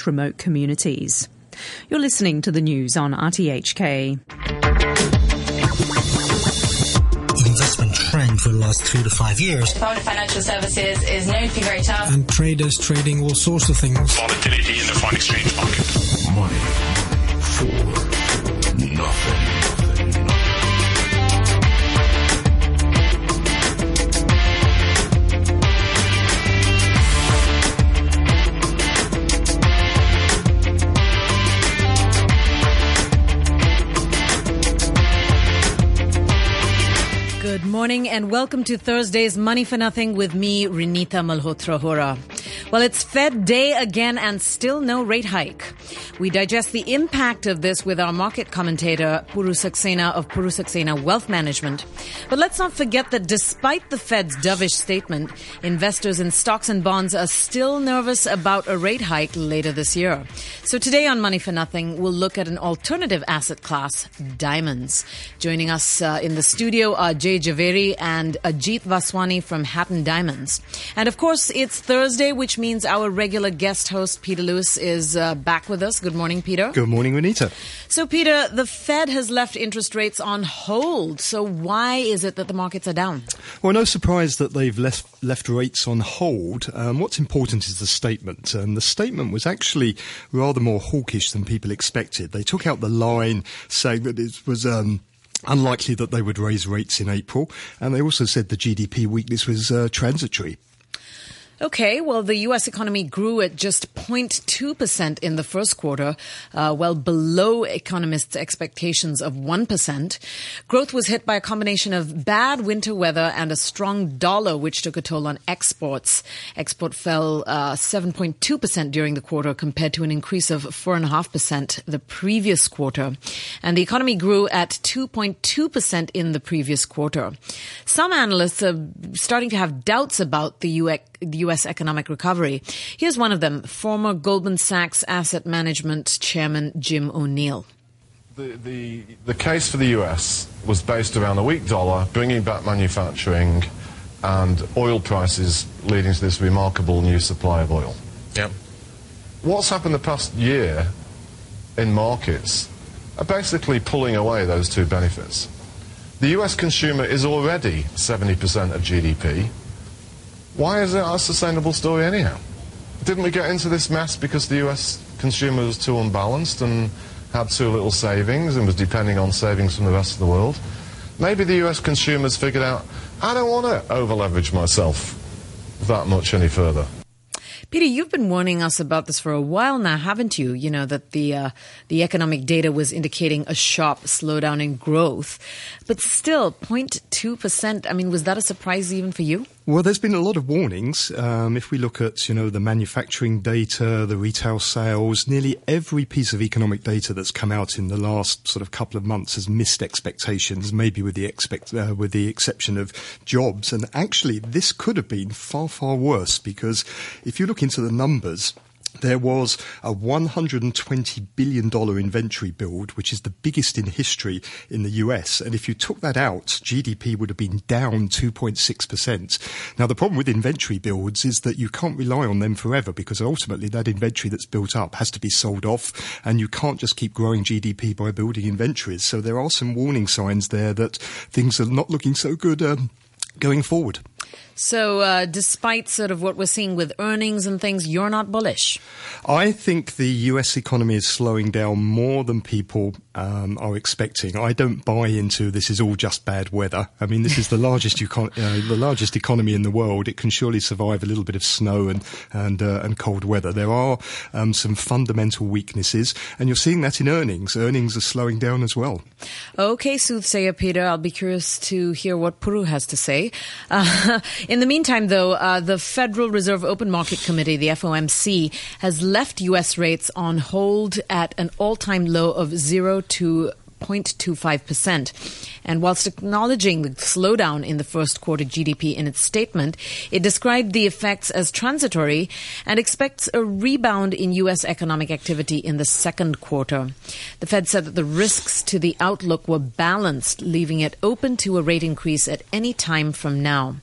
reach remote communities. You're listening to the news on RTHK. investment trend for the last three to five years. Department of Financial Services is known to be very tough. And traders trading all sorts of things. Volatility in the foreign exchange market. Money for nothing. Morning and welcome to Thursday's Money for Nothing with me, Renita Malhotra Hora. Well, it's Fed day again and still no rate hike. We digest the impact of this with our market commentator, Puru Saxena of Puru Saxena Wealth Management. But let's not forget that despite the Fed's dovish statement, investors in stocks and bonds are still nervous about a rate hike later this year. So today on Money for Nothing, we'll look at an alternative asset class, diamonds. Joining us uh, in the studio are Jay Javeri and Ajit Vaswani from Hatton Diamonds. And of course, it's Thursday, which means our regular guest host, Peter Lewis, is uh, back with us. Good morning, Peter. Good morning, Renita. So, Peter, the Fed has left interest rates on hold. So, why is it that the markets are down? Well, no surprise that they've left, left rates on hold. Um, what's important is the statement. Um, the statement was actually rather more hawkish than people expected. They took out the line saying that it was. Um, unlikely that they would raise rates in April, and they also said the GDP weakness was uh, transitory. Okay, well, the U.S. economy grew at just 0.2% in the first quarter, uh, well below economists' expectations of 1%. Growth was hit by a combination of bad winter weather and a strong dollar, which took a toll on exports. Export fell uh, 7.2% during the quarter compared to an increase of 4.5% the previous quarter. And the economy grew at 2.2% in the previous quarter. Some analysts are starting to have doubts about the U.S the U.S. economic recovery. Here's one of them, former Goldman Sachs Asset Management Chairman Jim O'Neill. The, the, the case for the US was based around a weak dollar, bringing back manufacturing, and oil prices leading to this remarkable new supply of oil. Yep. What's happened the past year in markets are basically pulling away those two benefits. The US consumer is already 70% of GDP. Why is it a sustainable story anyhow? Didn't we get into this mess because the US consumer was too unbalanced and had too little savings and was depending on savings from the rest of the world? Maybe the US consumers figured out, I don't want to overleverage myself that much any further. Peter, you've been warning us about this for a while now, haven't you? You know that the uh, the economic data was indicating a sharp slowdown in growth, but still, 0.2 percent. I mean, was that a surprise even for you? Well, there's been a lot of warnings. Um, if we look at, you know, the manufacturing data, the retail sales, nearly every piece of economic data that's come out in the last sort of couple of months has missed expectations, maybe with the expect, uh, with the exception of jobs. And actually, this could have been far, far worse because if you look into the numbers, there was a $120 billion inventory build, which is the biggest in history in the US. And if you took that out, GDP would have been down 2.6%. Now, the problem with inventory builds is that you can't rely on them forever because ultimately that inventory that's built up has to be sold off and you can't just keep growing GDP by building inventories. So there are some warning signs there that things are not looking so good um, going forward. So, uh, despite sort of what we're seeing with earnings and things, you're not bullish. I think the US economy is slowing down more than people um, are expecting. I don't buy into this is all just bad weather. I mean, this is the largest econ- uh, the largest economy in the world. It can surely survive a little bit of snow and and uh, and cold weather. There are um, some fundamental weaknesses, and you're seeing that in earnings. Earnings are slowing down as well. Okay, soothsayer Peter, I'll be curious to hear what Puru has to say. In the meantime, though, uh, the Federal Reserve Open Market Committee, the FOMC, has left U.S. rates on hold at an all-time low of zero to 0.25%. And whilst acknowledging the slowdown in the first quarter GDP in its statement, it described the effects as transitory and expects a rebound in U.S. economic activity in the second quarter. The Fed said that the risks to the outlook were balanced, leaving it open to a rate increase at any time from now.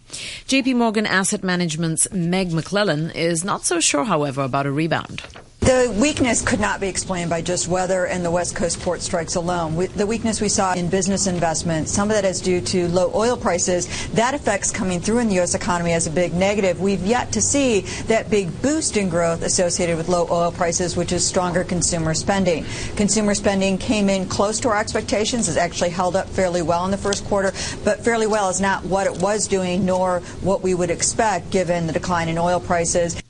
JP Morgan Asset Management's Meg McClellan is not so sure, however, about a rebound. The weakness could not be explained by just weather and the West Coast port strikes alone. The weakness we saw in business investment, some of that is due to low oil prices. That effect's coming through in the U.S. economy as a big negative. We've yet to see that big boost in growth associated with low oil prices, which is stronger consumer spending. Consumer spending came in close to our expectations. It's actually held up fairly well in the first quarter, but fairly well is not what it was doing, nor what we would expect given the decline in oil prices.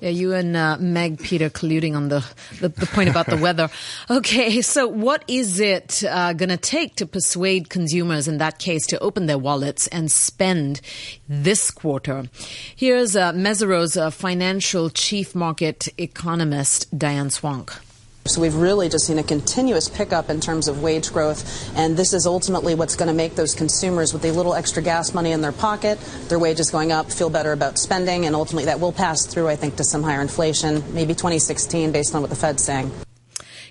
Yeah, you and uh, Meg Peter colluding on the, the, the, point about the weather. Okay, so what is it uh, going to take to persuade consumers in that case to open their wallets and spend this quarter? Here's uh, Mesirow's uh, financial chief market economist, Diane Swonk. So we've really just seen a continuous pickup in terms of wage growth, and this is ultimately what's going to make those consumers with a little extra gas money in their pocket, their wages going up, feel better about spending, and ultimately that will pass through, I think, to some higher inflation, maybe 2016 based on what the Fed's saying.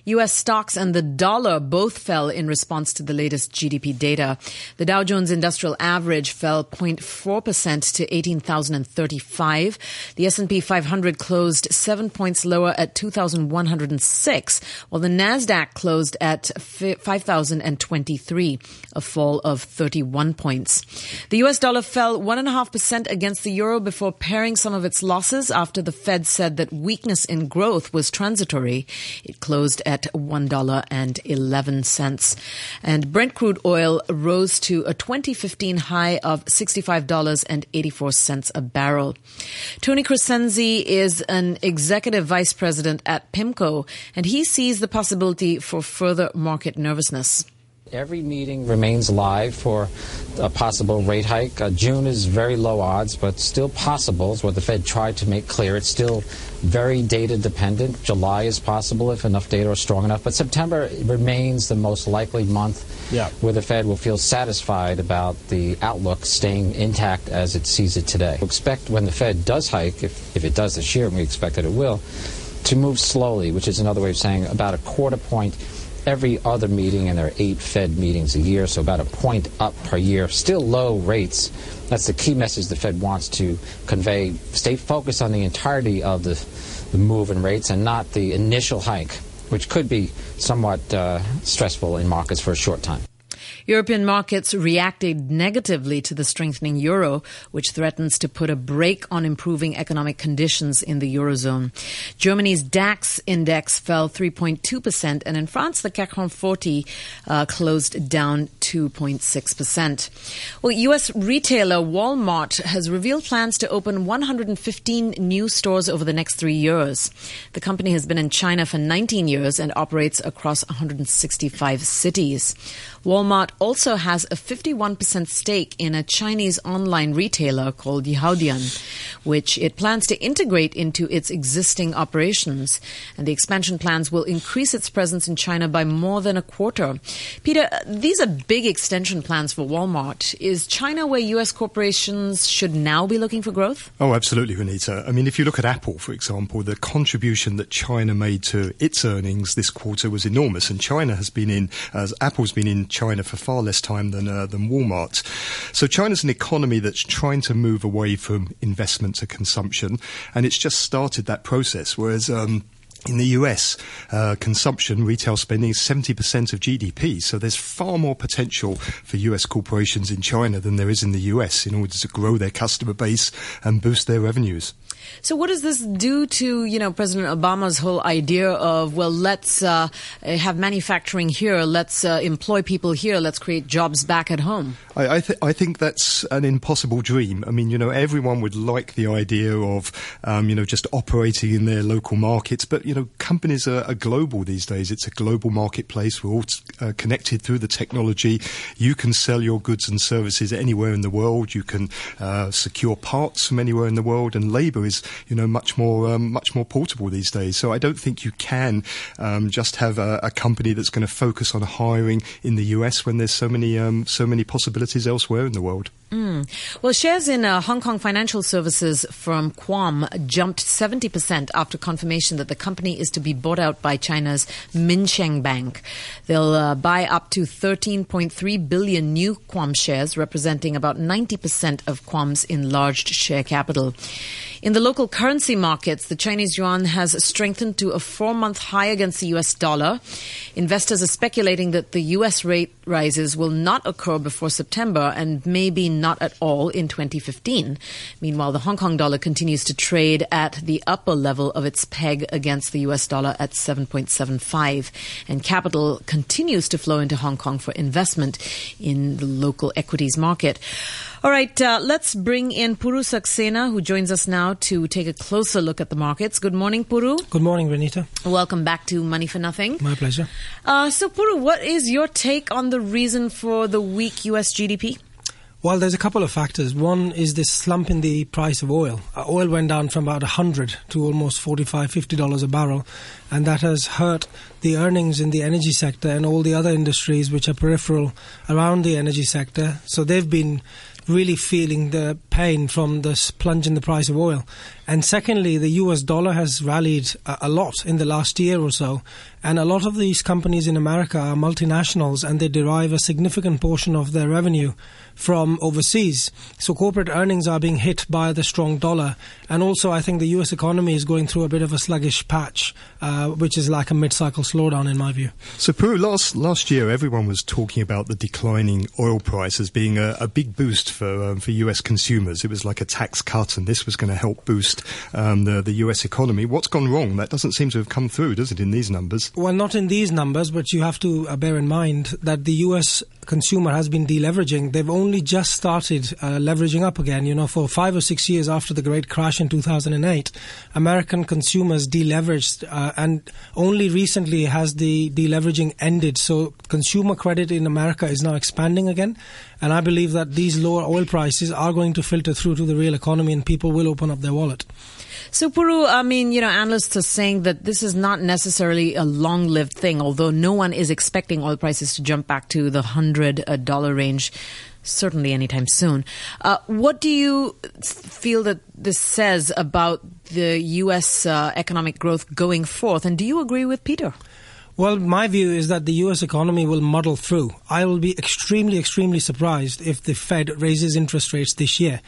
U.S. stocks and the dollar both fell in response to the latest GDP data. The Dow Jones Industrial Average fell 0.4% to 18,035. The S&P 500 closed 7 points lower at 2,106, while the Nasdaq closed at 5,023, a fall of 31 points. The U.S. dollar fell 1.5% against the euro before paring some of its losses after the Fed said that weakness in growth was transitory. It closed at at $1.11. And Brent crude oil rose to a 2015 high of $65.84 a barrel. Tony Crescenzi is an executive vice president at PIMCO, and he sees the possibility for further market nervousness. Every meeting remains live for a possible rate hike. Uh, June is very low odds, but still possible, is what the Fed tried to make clear. It's still very data dependent. July is possible if enough data are strong enough, but September remains the most likely month yeah. where the Fed will feel satisfied about the outlook staying intact as it sees it today. We expect when the Fed does hike, if, if it does this year, and we expect that it will, to move slowly, which is another way of saying about a quarter point every other meeting, and there are eight Fed meetings a year, so about a point up per year. Still low rates. That's the key message the Fed wants to convey. Stay focused on the entirety of the, the move in rates and not the initial hike, which could be somewhat uh, stressful in markets for a short time. European markets reacted negatively to the strengthening euro, which threatens to put a brake on improving economic conditions in the eurozone. Germany's DAX index fell 3.2%, and in France, the CAC 40 uh, closed down 2.6%. Well, U.S. retailer Walmart has revealed plans to open 115 new stores over the next three years. The company has been in China for 19 years and operates across 165 cities. Walmart also has a 51% stake in a Chinese online retailer called Yihaodian, which it plans to integrate into its existing operations. And the expansion plans will increase its presence in China by more than a quarter. Peter, these are big extension plans for Walmart. Is China where U.S. corporations should now be looking for growth? Oh, absolutely, Renita. I mean, if you look at Apple, for example, the contribution that China made to its earnings this quarter was enormous. And China has been in, as Apple's been in China for far less time than uh, than Walmart. So China's an economy that's trying to move away from investment to consumption, and it's just started that process. Whereas um, in the US, uh, consumption, retail spending is 70% of GDP. So there's far more potential for US corporations in China than there is in the US in order to grow their customer base and boost their revenues. So, what does this do to you know President Obama's whole idea of well, let's uh, have manufacturing here, let's uh, employ people here, let's create jobs back at home? I I, th- I, think that's an impossible dream. I mean, you know, everyone would like the idea of um, you know just operating in their local markets, but you know, companies are, are global these days. It's a global marketplace. We're all t- uh, connected through the technology. You can sell your goods and services anywhere in the world. You can uh, secure parts from anywhere in the world, and labour is you know much more um, much more portable these days. So I don't think you can um, just have a, a, company that's going to focus on hiring in the US when there's so many um, so many possibilities elsewhere in the world. Mm. Well, shares in uh, Hong Kong financial services firm Quam jumped 70% after confirmation that the company is to be bought out by China's Minsheng Bank. They'll uh, buy up to 13.3 billion new Quam shares, representing about 90% of Quam's enlarged share capital. In the local currency markets, the Chinese yuan has strengthened to a four month high against the US dollar. Investors are speculating that the US rate rises will not occur before September and not at all in 2015. Meanwhile, the Hong Kong dollar continues to trade at the upper level of its peg against the US dollar at 7.75. And capital continues to flow into Hong Kong for investment in the local equities market. All right, uh, let's bring in Puru Saxena, who joins us now to take a closer look at the markets. Good morning, Puru. Good morning, Renita. Welcome back to Money for Nothing. My pleasure. Uh, so, Puru, what is your take on the reason for the weak U.S. GDP? Well, there's a couple of factors. One is this slump in the price of oil. Uh, oil went down from about 100 to almost 45 $50 a barrel, and that has hurt the earnings in the energy sector and all the other industries which are peripheral around the energy sector. So they've been really feeling the pain from this plunge in the price of oil. And secondly, the US dollar has rallied a, a, lot in the last year or so. And a lot of these companies in America are multinationals and they derive a significant portion of their revenue from overseas. So corporate earnings are being hit by the strong dollar. And also, I think the US economy is going through a bit of a sluggish patch, uh, which is like a mid cycle slowdown in my view. So, Puru, last, last year everyone was talking about the declining oil price as being a, a big boost for, um, for US consumers. It was like a tax cut, and this was going to help boost um, the, the US economy. What's gone wrong? That doesn't seem to have come through, does it, in these numbers? Well, not in these numbers, but you have to uh, bear in mind that the US consumer has been deleveraging. They've only just started uh, leveraging up again. You know, for five or six years after the great crash in 2008, American consumers deleveraged, uh, and only recently has the deleveraging ended. So consumer credit in America is now expanding again. And I believe that these lower oil prices are going to filter through to the real economy and people will open up their wallet. So, Puru, I mean, you know, analysts are saying that this is not necessarily a long lived thing, although no one is expecting oil prices to jump back to the $100 range certainly anytime soon. Uh, what do you feel that this says about the U.S. Uh, economic growth going forth? And do you agree with Peter? Well, my view is that the U.S. economy will muddle through. I will be extremely, extremely surprised if the Fed raises interest rates this year.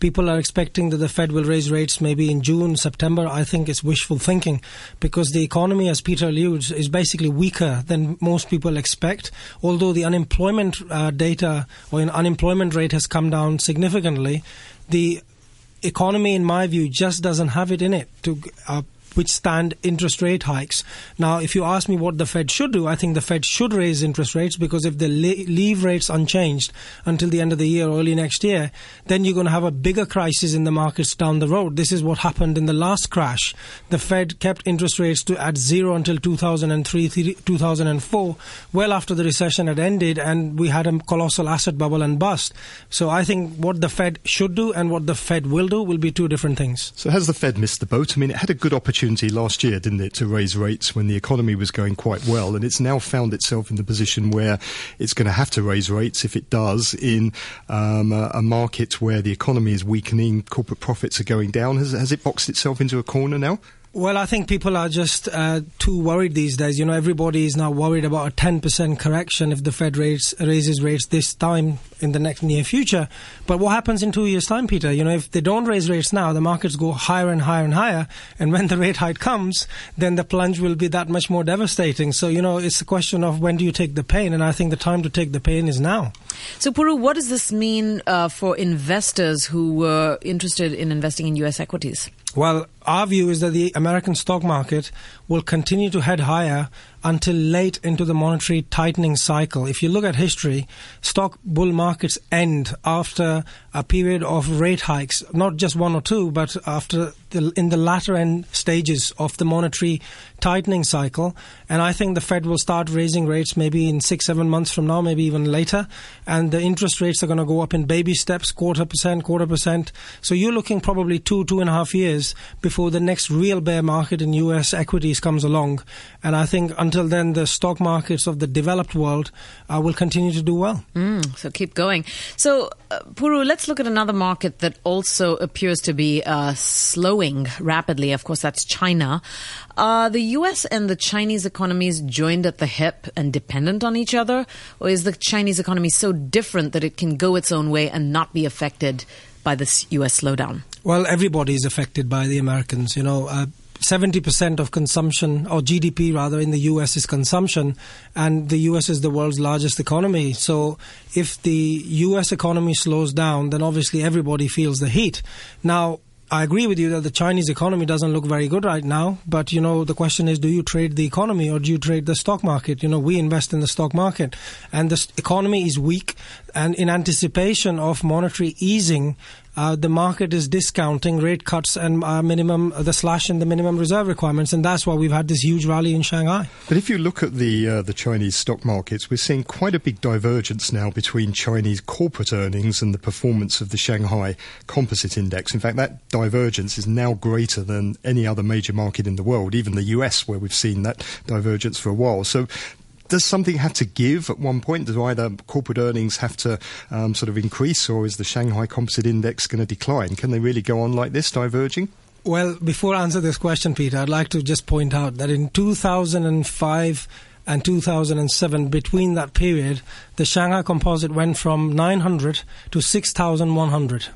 People are expecting that the Fed will raise rates maybe in June, September. I think it's wishful thinking because the economy, as Peter alludes, is basically weaker than most people expect. Although the unemployment uh, data or an unemployment rate has come down significantly, the economy, in my view, just doesn't have it in it to uh, withstand interest rate hikes. Now, if you ask me what the Fed should do, I think the Fed should raise interest rates because if they leave rates unchanged until the end of the year or early next year, then you're going to have a bigger crisis in the markets down the road. This is what happened in the last crash. The Fed kept interest rates to at zero until 2003, 2004, well after the recession had ended, and we had a colossal asset bubble and bust. So I think what the Fed should do and what the Fed will do will be two different things. So has the Fed missed the boat? I mean, it had a good opportunity opportunity last year, didn't it, to raise rates when the economy was going quite well, and it's now found itself in the position where it's going to have to raise rates if it does in um, a, a, market where the economy is weakening, corporate profits are going down. Has, has it boxed itself into a corner now? Well, I think people are just uh, too worried these days. You know, everybody is now worried about a 10% correction if the Fed rates, raises rates this time in the next near future. But what happens in two years' time, Peter? You know, if they don't raise rates now, the markets go higher and higher and higher. And when the rate hike comes, then the plunge will be that much more devastating. So, you know, it's a question of when do you take the pain? And I think the time to take the pain is now. So, Puru, what does this mean uh, for investors who were interested in investing in U.S. equities? Well, our view is that the American stock market will continue to head higher until late into the monetary tightening cycle. If you look at history, stock bull markets end after a period of rate hikes, not just one or two, but after the, in the latter end stages of the monetary tightening cycle. And I think the Fed will start raising rates maybe in six, seven months from now, maybe even later. And the interest rates are going to go up in baby steps, quarter percent, quarter percent. So you're looking probably two, two and a half years before the next real bear market in US equities comes along. And I think until then, the stock markets of the developed world uh, will continue to do well. Mm, so keep going. So, Puru, let's look at another market that also appears to be uh, slowing rapidly. Of course, that's China. Are the U.S. and the Chinese economies joined at the hip and dependent on each other? Or is the Chinese economy so different that it can go its own way and not be affected by this U.S. slowdown? Well, everybody is affected by the Americans. You know, uh, 70% of consumption, or GDP rather, in the US is consumption, and the US is the world's largest economy. So if the US economy slows down, then obviously everybody feels the heat. Now, I agree with you that the Chinese economy doesn't look very good right now. But you know, the question is, do you trade the economy or do you trade the stock market? You know, we invest in the stock market, and the economy is weak. And in anticipation of monetary easing, uh, the market is discounting rate cuts and uh, minimum the slash in the minimum reserve requirements, and that's why we've had this huge rally in Shanghai. But if you look at the uh, the Chinese stock markets, we're seeing quite a big divergence now between Chinese corporate earnings and the performance of the Shanghai Composite Index. In fact, that divergence is now greater than any other major market in the world, even the US, where we've seen that divergence for a while. So does something have to give at one point? Do either corporate earnings have to um, sort of increase, or is the Shanghai Composite Index going to decline? Can they really go on like this, diverging? Well, before I answer this question, Peter, I'd like to just point out that in 2005 and 2007, between that period, the Shanghai Composite went from 900 to 6,100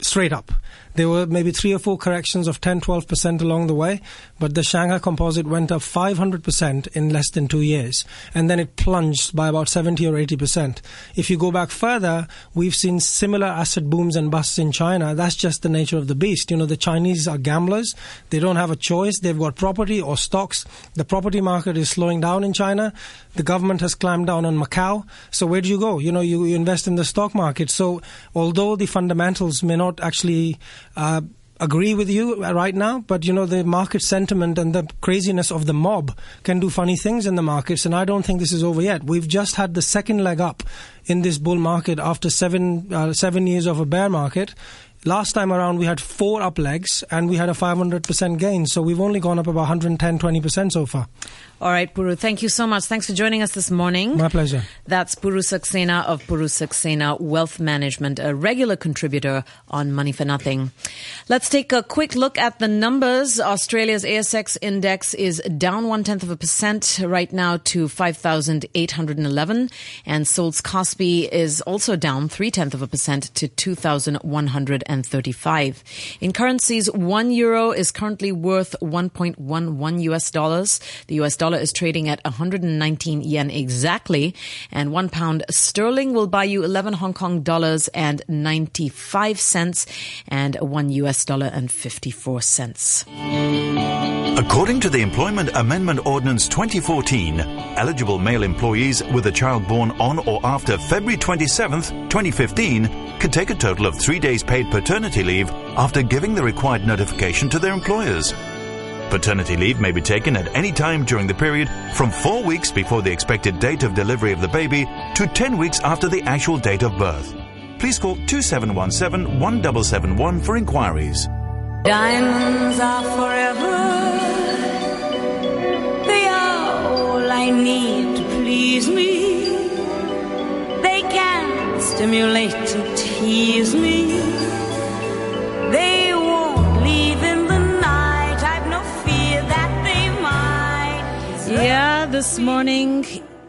straight up. There were maybe three or four corrections of 10 12% along the way, but the Shanghai Composite went up 500% in less than two years. And then it plunged by about 70 or 80%. If you go back further, we've seen similar asset booms and busts in China. That's just the nature of the beast. You know, the Chinese are gamblers. They don't have a choice. They've got property or stocks. The property market is slowing down in China. The government has clamped down on Macau. So where do you go? You know, you, you invest in the stock market. So although the fundamentals may not actually uh, agree with you right now, but you know the market sentiment and the craziness of the mob can do funny things in the markets, and I don't think this is over yet. We've just had the second leg up in this bull market after seven uh, seven years of a bear market. Last time around, we had four up legs and we had a 500% gain. So we've only gone up about 110, 20% so far. All right, Puru, thank you so much. Thanks for joining us this morning. My pleasure. That's Puru Saxena of Puru Saxena Wealth Management, a regular contributor on Money for Nothing. Let's take a quick look at the numbers. Australia's ASX index is down one tenth of a percent right now to 5,811. And Seoul's Kospi is also down three tenths of a percent to 2,135. In currencies, one euro is currently worth 1.11 US dollars. The US dollar dollar is trading at 119 yen exactly, and one pound sterling will buy you 11 Hong Kong dollars and 95 cents, and one US dollar and 54 cents. According to the Employment Amendment Ordinance 2014, eligible male employees with a child born on or after February 27, 2015, can take a total of three days paid paternity leave after giving the required notification to their employers. Paternity leave may be taken at any time during the period from four weeks before the expected date of delivery of the baby to 10 weeks after the actual date of birth. Please call 2717 1771 for inquiries. Diamonds are forever. They are all I need to please me. They can stimulate and tease me. This morning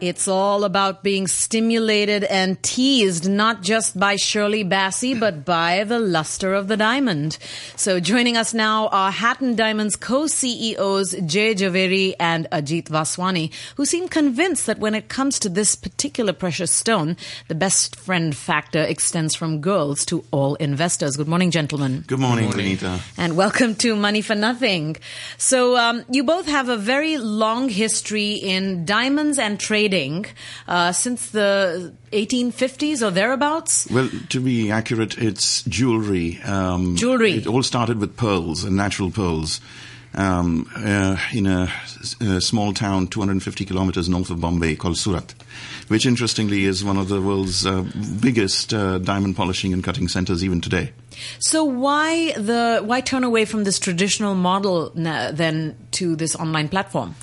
it's all about being stimulated and teased, not just by Shirley Bassey, but by the luster of the diamond. So joining us now are Hatton Diamonds co-CEOs Jay Javeri and Ajit Vaswani, who seem convinced that when it comes to this particular precious stone, the best friend factor extends from girls to all investors. Good morning, gentlemen. Good morning, Renita. And welcome to Money for Nothing. So um, you both have a very long history in diamonds and trading uh, since the 1850s or thereabouts. Well, to be accurate, it's jewelry. Um, Jewelry. It all started with pearls and natural pearls. Um, uh, in a, a small town 250 kilometers north of Bombay called Surat, which interestingly is one of the world's uh, biggest uh, diamond polishing and cutting centers even today. So why the why turn away from this traditional model then to this online platform?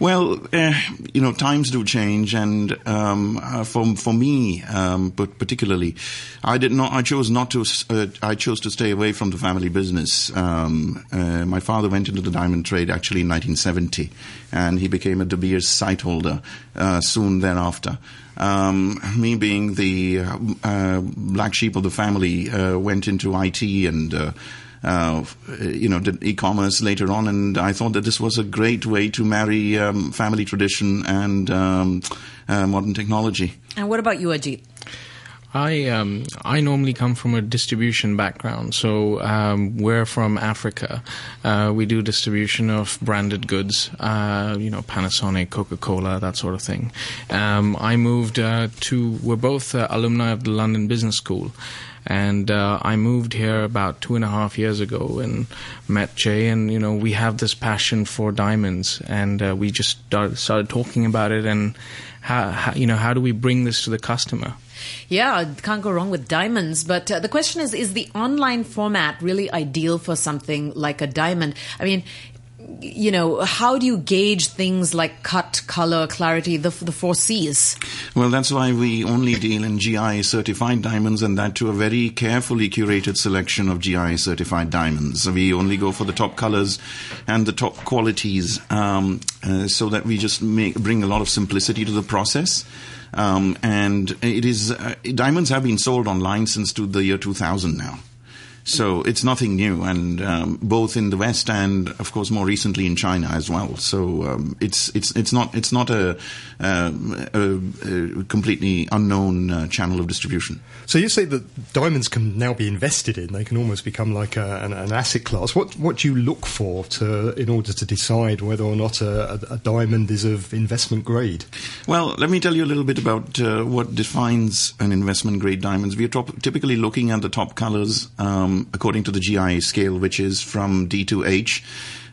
Well, uh, you know, times do change, and um, uh, for for me, um, but particularly, I did not. I chose not to. Uh, I chose to stay away from the family business. Um, uh, my father went into the diamond trade actually in 1970, and he became a De Beers sight holder uh, soon thereafter. Um, me being the uh, black sheep of the family, went into IT and uh, you know, did e-commerce later on, and I thought that this was a great way to marry um, family tradition and um, uh, modern technology. And what about you, Ajit? I um, I normally come from a distribution background, so um, we're from Africa. Uh, we do distribution of branded goods, uh, you know, Panasonic, Coca Cola, that sort of thing. Um, I moved uh, to. We're both uh, alumni of the London Business School. And uh, I moved here about two and a half years ago and met Jay, and you know we have this passion for diamonds, and uh, we just started, started talking about it, and how, how you know how do we bring this to the customer? Yeah, can't go wrong with diamonds. But uh, the question is is the online format really ideal for something like a diamond? I mean, you know, how do you gauge things like cut, color, clarity, the, the four C's? Well, that's why we only deal in GI certified diamonds and that to a very carefully curated selection of GI certified diamonds. We only go for the top colors and the top qualities um, uh, so that we just make, bring a lot of simplicity to the process. Um, and it is uh, diamonds have been sold online since to the year 2000 now. So it's nothing new, and um, both in the West and, of course, more recently in China as well. So um, it's it's it's not it's not a, uh, a, a completely unknown uh, channel of distribution. So you say that diamonds can now be invested in; they can almost become like a, an, an, asset class. What what do you look for to in order to decide whether or not a, a diamond is of investment grade? Well, let me tell you a little bit about uh, what defines an investment grade diamonds. We are top, typically looking at the top colors. Um, according to the GIA scale, which is from D to H,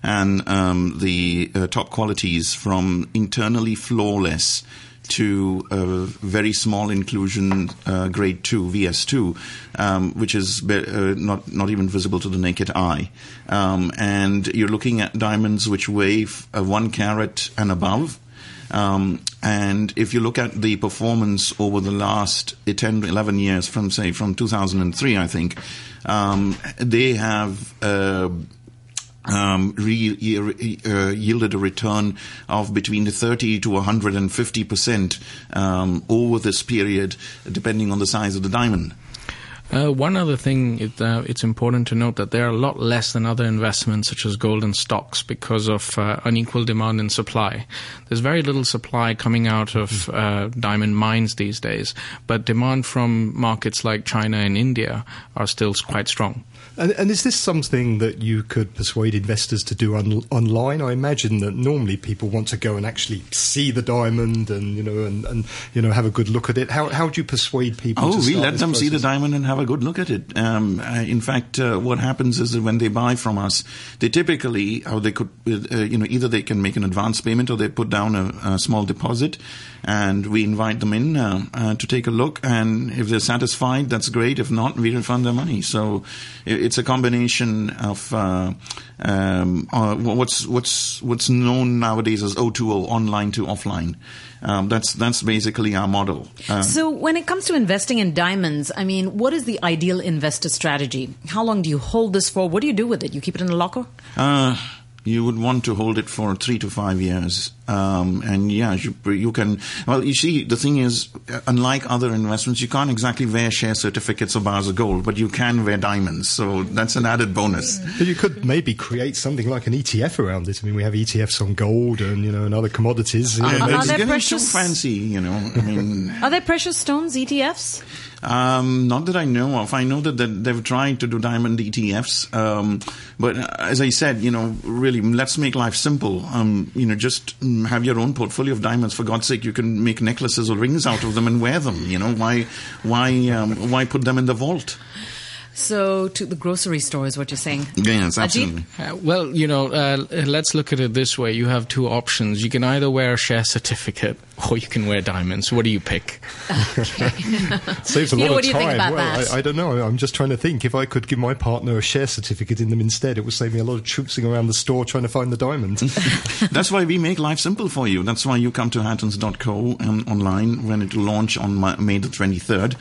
and um, the uh, top qualities from internally flawless to a very small inclusion uh, grade 2 VS2 um, which is be- uh, not not even visible to the naked eye. Um, and you're looking at diamonds which weigh f- uh, 1 carat and above um, and if you look at the performance over the last 10 11 years from say from 2003 I think um, they have uh, um, re- uh, yielded a return of between 30 to 150 percent um, over this period, depending on the size of the diamond. Uh, one other thing, it, uh, it's important to note that they are a lot less than other investments such as gold and stocks because of uh, unequal demand and supply. There's very little supply coming out of uh, diamond mines these days, but demand from markets like China and India are still quite strong. And, and, is this something that you could persuade investors to do on, online? I imagine that normally people want to go and actually see the diamond and you know and, and you know have a good look at it. How how do you persuade people? Oh, we let them process? see the diamond and have a good look at it. Um, in fact, uh, what happens is that when they buy from us, they typically how they could uh, you know either they can make an advance payment or they put down a, a small deposit, and we invite them in uh, uh, to take a look. And if they're satisfied, that's great. If not, we refund their money. So it's a combination of uh, um, uh, what's what's what's known nowadays as O2O, online to offline. Um, that's that's basically our model. Uh, so, when it comes to investing in diamonds, I mean, what is the ideal investor strategy? How long do you hold this for? What do you do with it? You keep it in a locker? Uh, you would want to hold it for three to five years. Um, and yeah, you, you, can. Well, you see, the thing is, unlike other investments, you can't exactly wear share certificates or bars of gold, but you can wear diamonds. So that's an added bonus. But you could maybe create something like an ETF around it. I mean, we have ETFs on gold and you know and other commodities. You know, are, are there precious? Too fancy, you know. I mean, are there precious stones ETFs? Um, not that I know of. I know that, that they've tried to do diamond ETFs, um, but as I said, you know, really, let's make life simple. Um, you know, just have your own portfolio of diamonds. For God's sake, you can make necklaces or rings out of them and wear them. You know, why, why, um, why put them in the vault? So, to the grocery store is what you're saying? Yes, absolutely. Uh, well, you know, uh, let's look at it this way. You have two options. You can either wear a share certificate or you can wear diamonds. What do you pick? Okay. Saves a you lot know, of time. well, I, I, don't know. I'm just trying to think. If I could give my partner a share certificate in them instead, it would save me a lot of trouncing around the store trying to find the diamond. That's why we make life simple for you. That's why you come to hattons.co um, online when it will launch on May the 23rd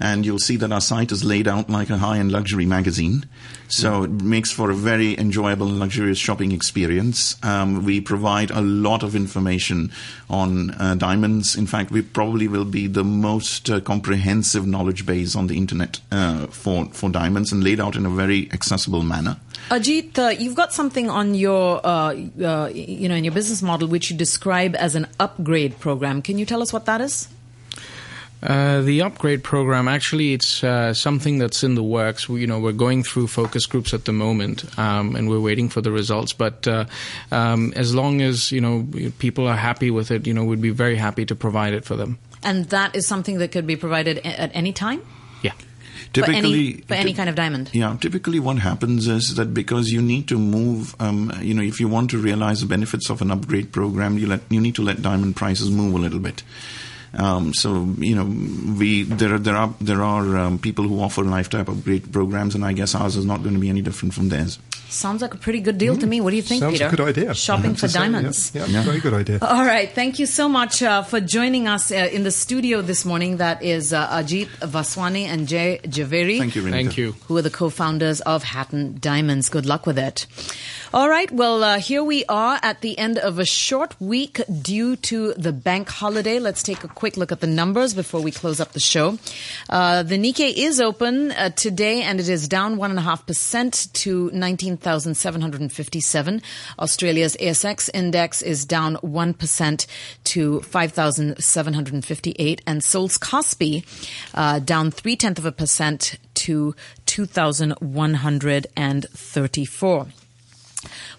and you'll see that our site is laid out like a high-end luxury magazine. So it makes for a very enjoyable and luxurious shopping experience. Um, we provide a lot of information on uh, diamonds. In fact, we probably will be the most uh, comprehensive knowledge base on the internet uh, for for diamonds and laid out in a very accessible manner. Ajit, uh, you've got something on your, uh, uh, you know, in your business model which you describe as an upgrade program. Can you tell us what that is? Uh, the upgrade program actually it's uh, something that's in the works. We, you know, we're going through focus groups at the moment, um, and we're waiting for the results. But uh, um, as long as you know people are happy with it, you know, we'd be very happy to provide it for them. And that is something that could be provided a- at any time Yeah. for any Typically, for any kind of diamond. Yeah, typically what happens is that because you need to move, um, you know, if you want to realize the benefits of an upgrade program, you let you need to let diamond prices move a little bit. Um, so you know, we there are there are there are um, people who offer lifetime upgrade programs, and I guess ours is not going to be any different from theirs. Sounds like a pretty good deal to me. What do you think, Sounds Peter? a good idea. Shopping for to say, yeah. diamonds. Yeah, very good idea. All right. Thank you so much uh, for joining us uh, in the studio this morning. That is uh, Ajit Vaswani and Jay Javeri. Thank you, Renita. Thank you. Who are the co-founders of Hatton Diamonds. Good luck with it. All right. Well, uh, here we are at the end of a short week due to the bank holiday. Let's take a quick look at the numbers before we close up the show. Uh, the Nikkei is open uh, today and it is down 1.5% to 19,757. Australia's ASX index is down 1% to 5,758 and Seoul's Kospi uh, down 3 tenth of a percent to 2,134.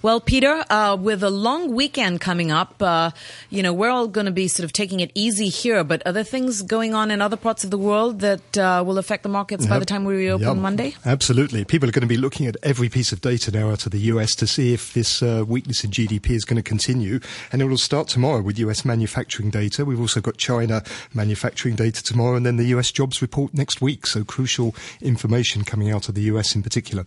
Well, Peter, uh, with a long weekend coming up, uh, you know, we're all going to be sort of taking it easy here, but are there things going on in other parts of the world that uh, will affect the markets by Yep. the time we reopen Yep. Monday? Absolutely. People are going to be looking at every piece of data now out of the US to see if this uh, weakness in GDP is going to continue. And it will start tomorrow with US manufacturing data. We've also got China manufacturing data tomorrow and then the US jobs report next week. So crucial information coming out of the US in particular.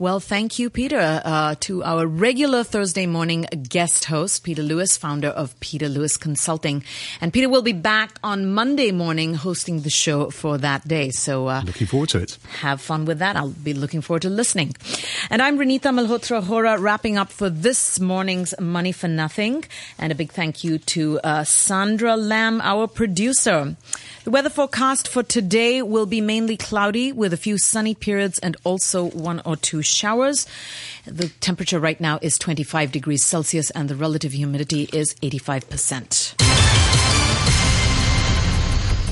Well, thank you, Peter, uh, to our regular Thursday morning guest host, Peter Lewis, founder of Peter Lewis Consulting. And Peter will be back on Monday morning hosting the show for that day. So, uh, Looking forward to it. have fun with that. I'll be looking forward to listening. And I'm Renita Malhotra Hora, wrapping up for this morning's Money for Nothing. And a big thank you to uh, Sandra Lamb, our producer. The weather forecast for today will be mainly cloudy with a few sunny periods and also one or two showers. The temperature right now is 25 degrees Celsius and the relative humidity is 85%.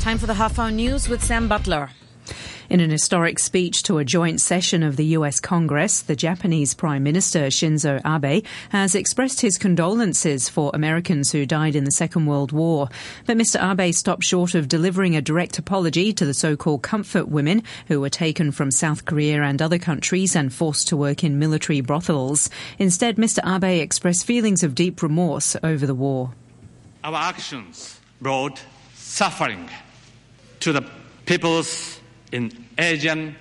Time for the half hour news with Sam Butler. In an historic speech to a joint session of the US Congress, the Japanese Prime Minister Shinzo Abe has expressed his condolences for Americans who died in the Second World War. But Mr. Abe stopped short of delivering a direct apology to the so-called comfort women who were taken from South Korea and other countries and forced to work in military brothels. Instead, Mr. Abe expressed feelings of deep remorse over the war. Our actions brought suffering to the peoples in Asian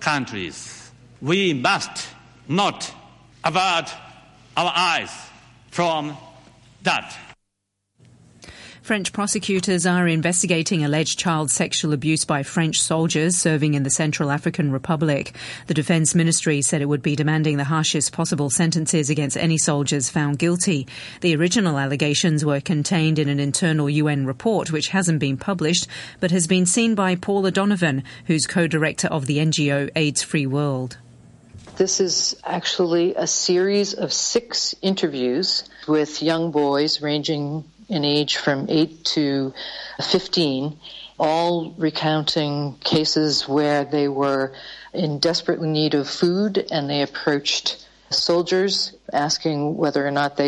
countries. We must not avert our eyes from that. French prosecutors are investigating alleged child sexual abuse by French soldiers serving in the Central African Republic. The Defense Ministry said it would be demanding the harshest possible sentences against any soldiers found guilty. The original allegations were contained in an internal UN report which hasn't been published but has been seen by Paula Donovan, who's co-director of the NGO AIDS Free World. This is actually a series of six interviews with young boys ranging in age from 8 to 15, all recounting cases where they were in desperate need of food and they approached soldiers asking whether or not they